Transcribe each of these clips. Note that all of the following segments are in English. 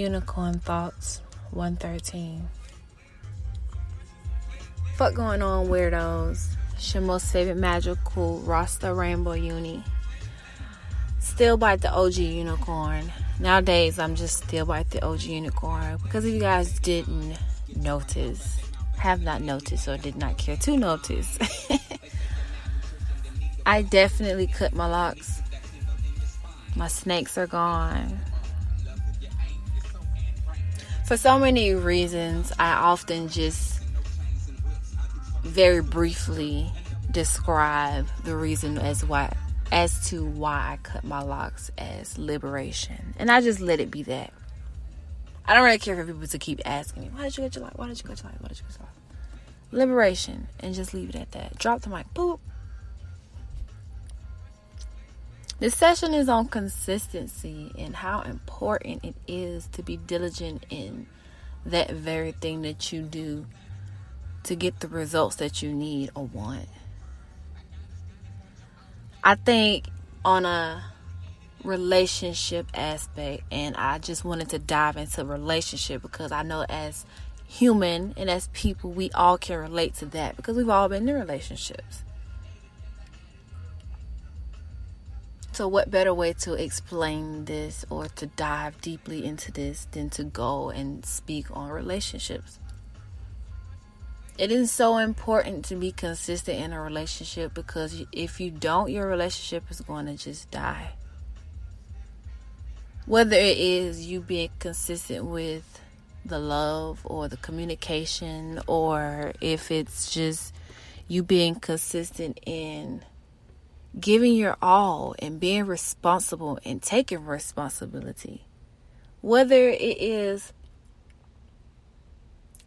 Unicorn Thoughts 113. What going on, weirdos? It's your most favorite magical Rasta Rainbow Uni. Still bite the OG unicorn. Nowadays, I'm just still bite the OG unicorn because if you guys didn't notice, have not noticed, or did not care to notice, I definitely cut my locks. My snakes are gone. For so many reasons, I often just very briefly describe the reason as why as to why I cut my locks as liberation. And I just let it be that. I don't really care for people to keep asking me, why did you cut your lock? Why did you cut your lock? Why did you cut your? Liberation. And just leave it at that. Drop the mic. Boop. This session is on consistency and how important it is to be diligent in that very thing that you do to get the results that you need or want. I think on a relationship aspect, and I just wanted to dive into relationship because I know as human and as people, we all can relate to that because we've all been in relationships. So, what better way to explain this or to dive deeply into this than to go and speak on relationships? It is so important to be consistent in a relationship because if you don't, your relationship is going to just die. Whether it is you being consistent with the love or the communication, or if it's just you being consistent in giving your all and being responsible and taking responsibility. Whether it is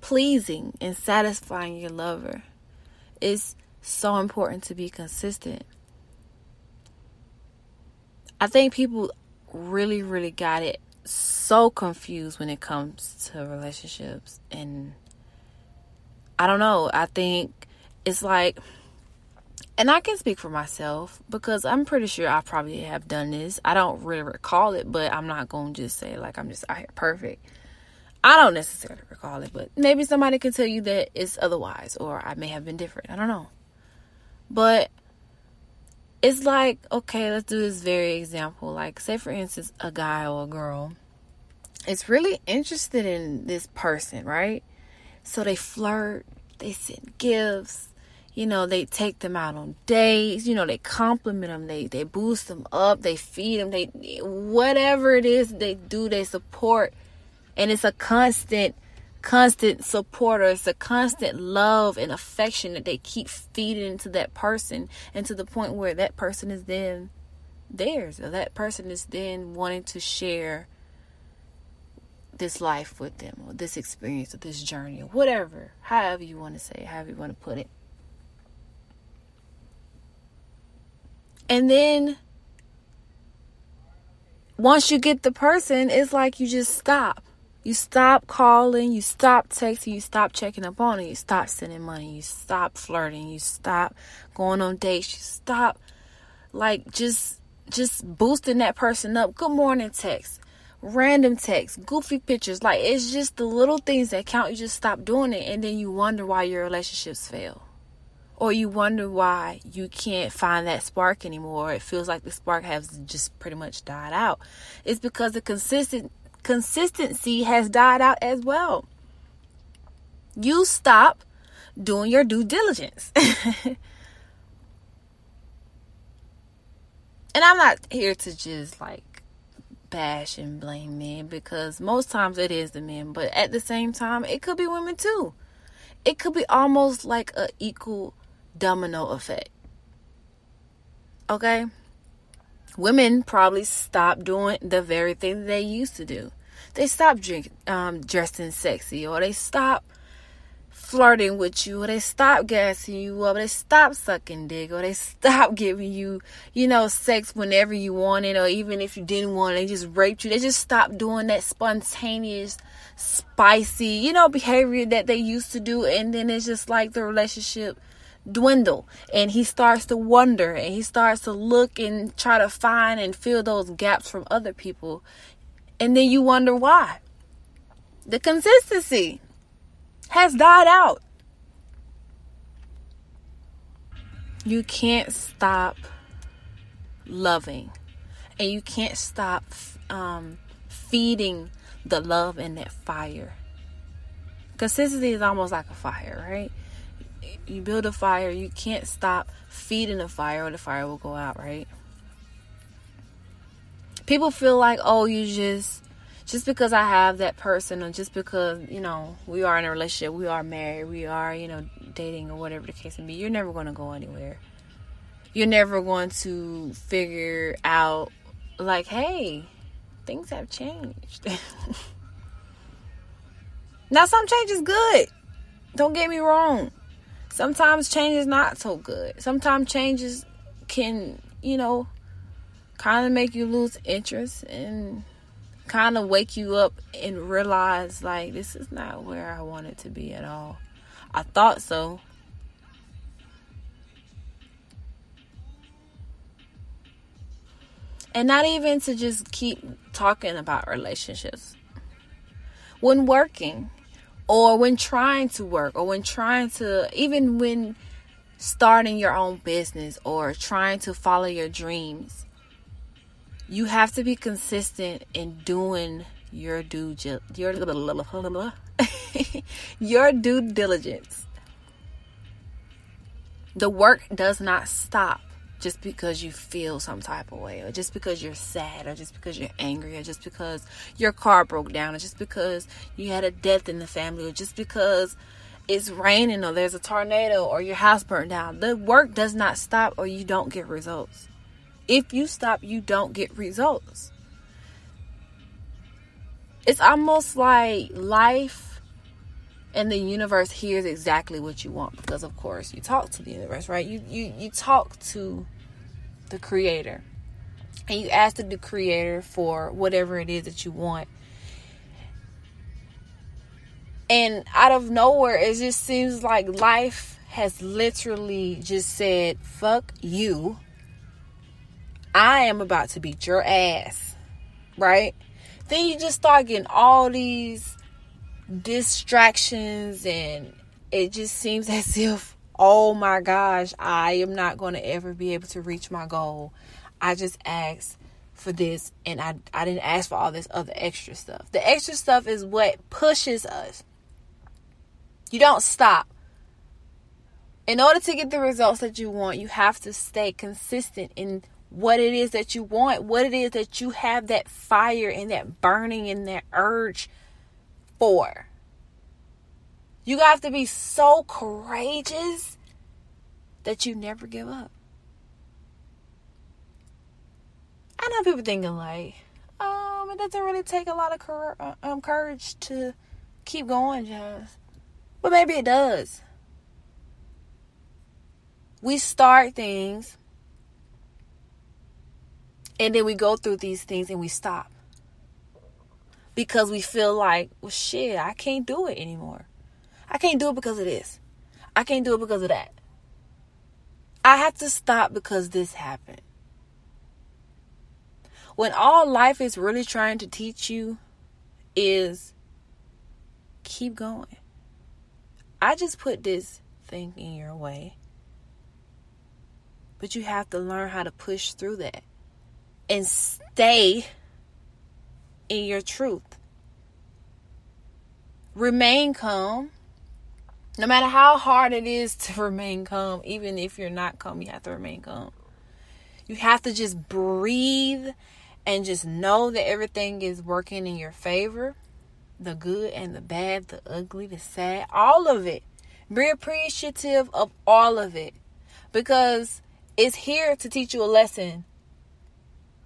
pleasing and satisfying your lover, it's so important to be consistent. I think people really, really got it so confused when it comes to relationships. And I don't know, I think it's like and I can speak for myself because I'm pretty sure I probably have done this. I don't really recall it, but I'm not going to just say like I'm just here perfect. I don't necessarily recall it, but maybe somebody can tell you that it's otherwise, or I may have been different. I don't know. But it's like, okay, let's do this very example. Like, say for instance, a guy or a girl is really interested in this person, right? So they flirt, they send gifts, you know they take them out on dates you know they compliment them they they boost them up they feed them they whatever it is they do they support. And it's a constant constant supporter it's a constant love and affection that they keep feeding into that person and to the point where that person is then theirs or that person is then wanting to share this life with them or this experience or this journey or whatever however you want to say it, however you want to put it And then once you get the person, it's like you just stop. You stop calling, you stop texting, you stop checking up on it, you stop sending money, you stop flirting, you stop going on dates, you stop like just just boosting that person up. Good morning text, random text, goofy pictures. Like it's just the little things that count. You just stop doing it and then you wonder why your relationships fail or you wonder why you can't find that spark anymore. It feels like the spark has just pretty much died out. It's because the consistent consistency has died out as well. You stop doing your due diligence. and I'm not here to just like bash and blame men because most times it is the men, but at the same time, it could be women too. It could be almost like a equal domino effect. Okay? Women probably stop doing the very thing they used to do. They stop drink, um, dressing sexy, or they stop flirting with you, or they stop gassing you up, or they stop sucking dick, or they stop giving you, you know, sex whenever you want it, or even if you didn't want it, they just raped you. They just stop doing that spontaneous, spicy, you know, behavior that they used to do, and then it's just like the relationship dwindle and he starts to wonder and he starts to look and try to find and fill those gaps from other people and then you wonder why The consistency has died out. You can't stop loving, and you can't stop um, feeding the love and that fire. Consistency is almost like a fire, right? You build a fire, you can't stop feeding the fire, or the fire will go out, right? People feel like, oh, you just just because I have that person, or just because you know we are in a relationship, we are married, we are you know dating, or whatever the case may be, you're never going to go anywhere. You're never going to figure out, like, hey, things have changed. now, some change is good. Don't get me wrong. Sometimes change is not so good. Sometimes changes can, you know, kind of make you lose interest and kind of wake you up and realize like this is not where I wanted to be at all. I thought so. And not even to just keep talking about relationships. When working or when trying to work or when trying to even when starting your own business or trying to follow your dreams you have to be consistent in doing your due your your due diligence. The work does not stop just because you feel some type of way or just because you're sad or just because you're angry or just because your car broke down or just because you had a death in the family or just because it's raining or there's a tornado or your house burned down. The work does not stop or you don't get results. If you stop, you don't get results. It's almost like life and the universe hears exactly what you want because of course you talk to the universe, right? You you you talk to the creator. And you ask the creator for whatever it is that you want. And out of nowhere, it just seems like life has literally just said, fuck you I am about to beat your ass. Right? Then you just start getting all these distractions and it just seems as if oh my gosh, I am not going to ever be able to reach my goal. I just asked for this and I, I didn't ask for all this other extra stuff. The extra stuff is what pushes us. You don't stop. In order to get the results that you want, you have to stay consistent in what it is that you want, what it is that you have that fire and that burning and that urge for. You have to be so courageous that you never give up. I know people thinking like, um, it doesn't really take a lot of uh, um, courage to keep going, Jazz. But maybe it does. We start things and then we go through these things and we stop. Because we feel like, well, shit, I can't do it anymore. I can't do it because of this. I can't do it because of that. I have to stop because this happened. When all life is really trying to teach you is keep going. I just put this thing in your way. But you have to learn how to push through that and stay in your truth. Remain calm. No matter how hard it is to remain calm, even if you're not calm, you have to remain calm. You have to just breathe and just know that everything is working in your favor the good and the bad, the ugly, the sad, all of it. Be appreciative of all of it because it's here to teach you a lesson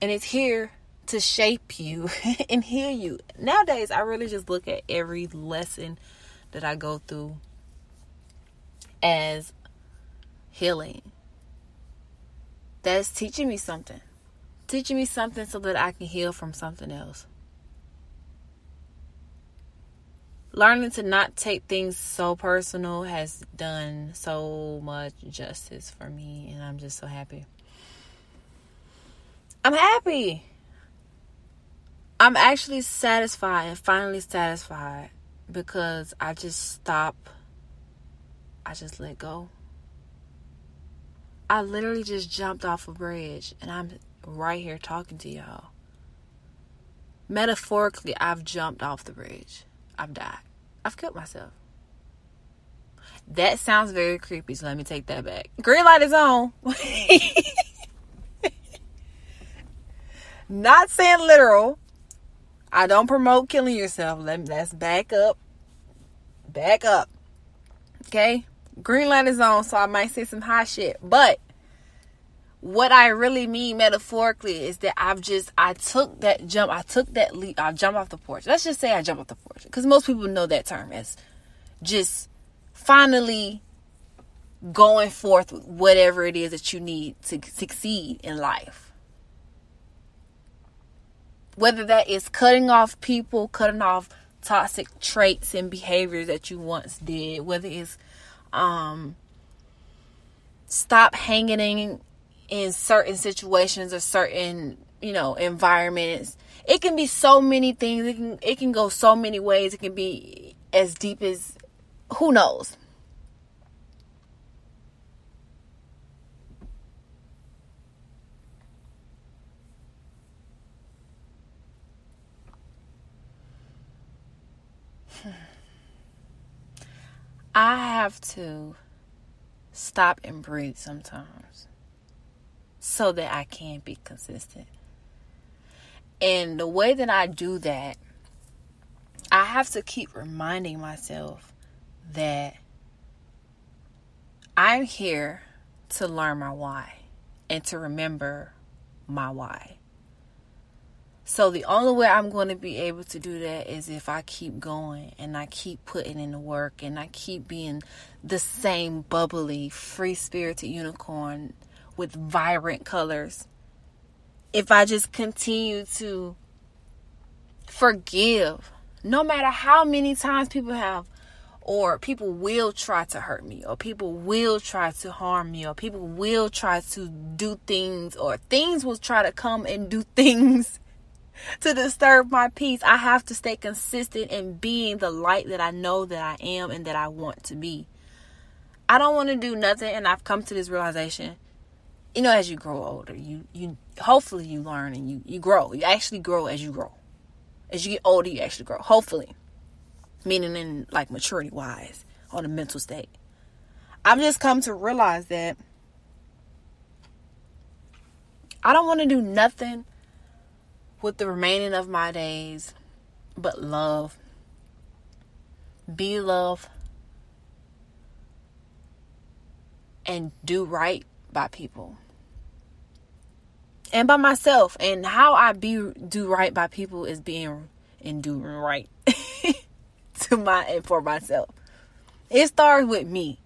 and it's here to shape you and heal you. Nowadays, I really just look at every lesson that I go through as healing. That's teaching me something. Teaching me something so that I can heal from something else. Learning to not take things so personal has done so much justice for me, and I'm just so happy. I'm happy. I'm actually satisfied and finally satisfied because I just stop. I just let go. I literally just jumped off a bridge and I'm right here talking to y'all. Metaphorically, I've jumped off the bridge. I've died. I've killed myself. That sounds very creepy, so let me take that back. Green light is on. Not saying literal. I don't promote killing yourself. Let let's back up. Back up. Okay? Green light is on, so I might say some high shit. But what I really mean metaphorically is that I've just I took that jump, I took that leap, I jumped off the porch. Let's just say I jumped off the porch. Because most people know that term as just finally going forth with whatever it is that you need to succeed in life. Whether that is cutting off people, cutting off toxic traits and behaviors that you once did, whether it's um stop hanging in, in certain situations or certain, you know, environments. It can be so many things. It can it can go so many ways. It can be as deep as who knows? I have to stop and breathe sometimes so that I can be consistent. And the way that I do that, I have to keep reminding myself that I'm here to learn my why and to remember my why. So the only way I'm going to be able to do that is if I keep going and I keep putting in the work and I keep being the same bubbly, free spirited unicorn with vibrant colors. If I just continue to forgive, no matter how many times people have or people will try to hurt me or people will try to harm me or people will try to do things or things will try to come and do things to disturb my peace i have to stay consistent in being the light that i know that i am and that i want to be. I don't want to do nothing and i've come to this realization you know as you grow older you you hopefully you learn and you you grow. You actually grow as you grow. As you get older you actually grow. Hopefully. Meaning in like maturity wise on a mental state. I've just come to realize that I don't want to do nothing with the remaining of my days but love, be love, and do right by people and by myself. And how I be do right by people is being and doing right. to my and for myself. It starts with me.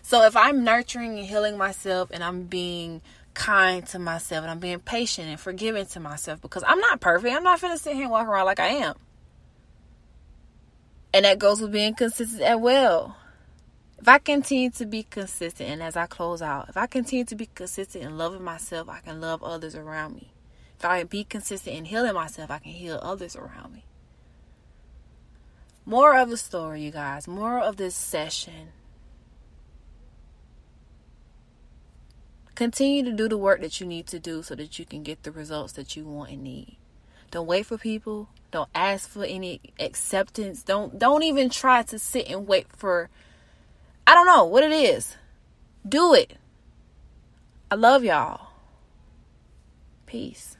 So if I'm nurturing and healing myself and I'm being kind to myself and I'm being patient and forgiving to myself because I'm not perfect. I'm not gonna sit here and walk around like I am. And that goes with being consistent as well. If I continue to be consistent and as I close out, if I continue to be consistent in loving myself, I can love others around me. If I be consistent in healing myself, I can heal others around me. More of the story, you guys. More of this session. Continue to do the work that you need to do so that you can get the results that you want and need. Don't wait for people. Don't ask for any acceptance. Don't don't even try to sit and wait for I don't know what it is. Do it. I love y'all. Peace.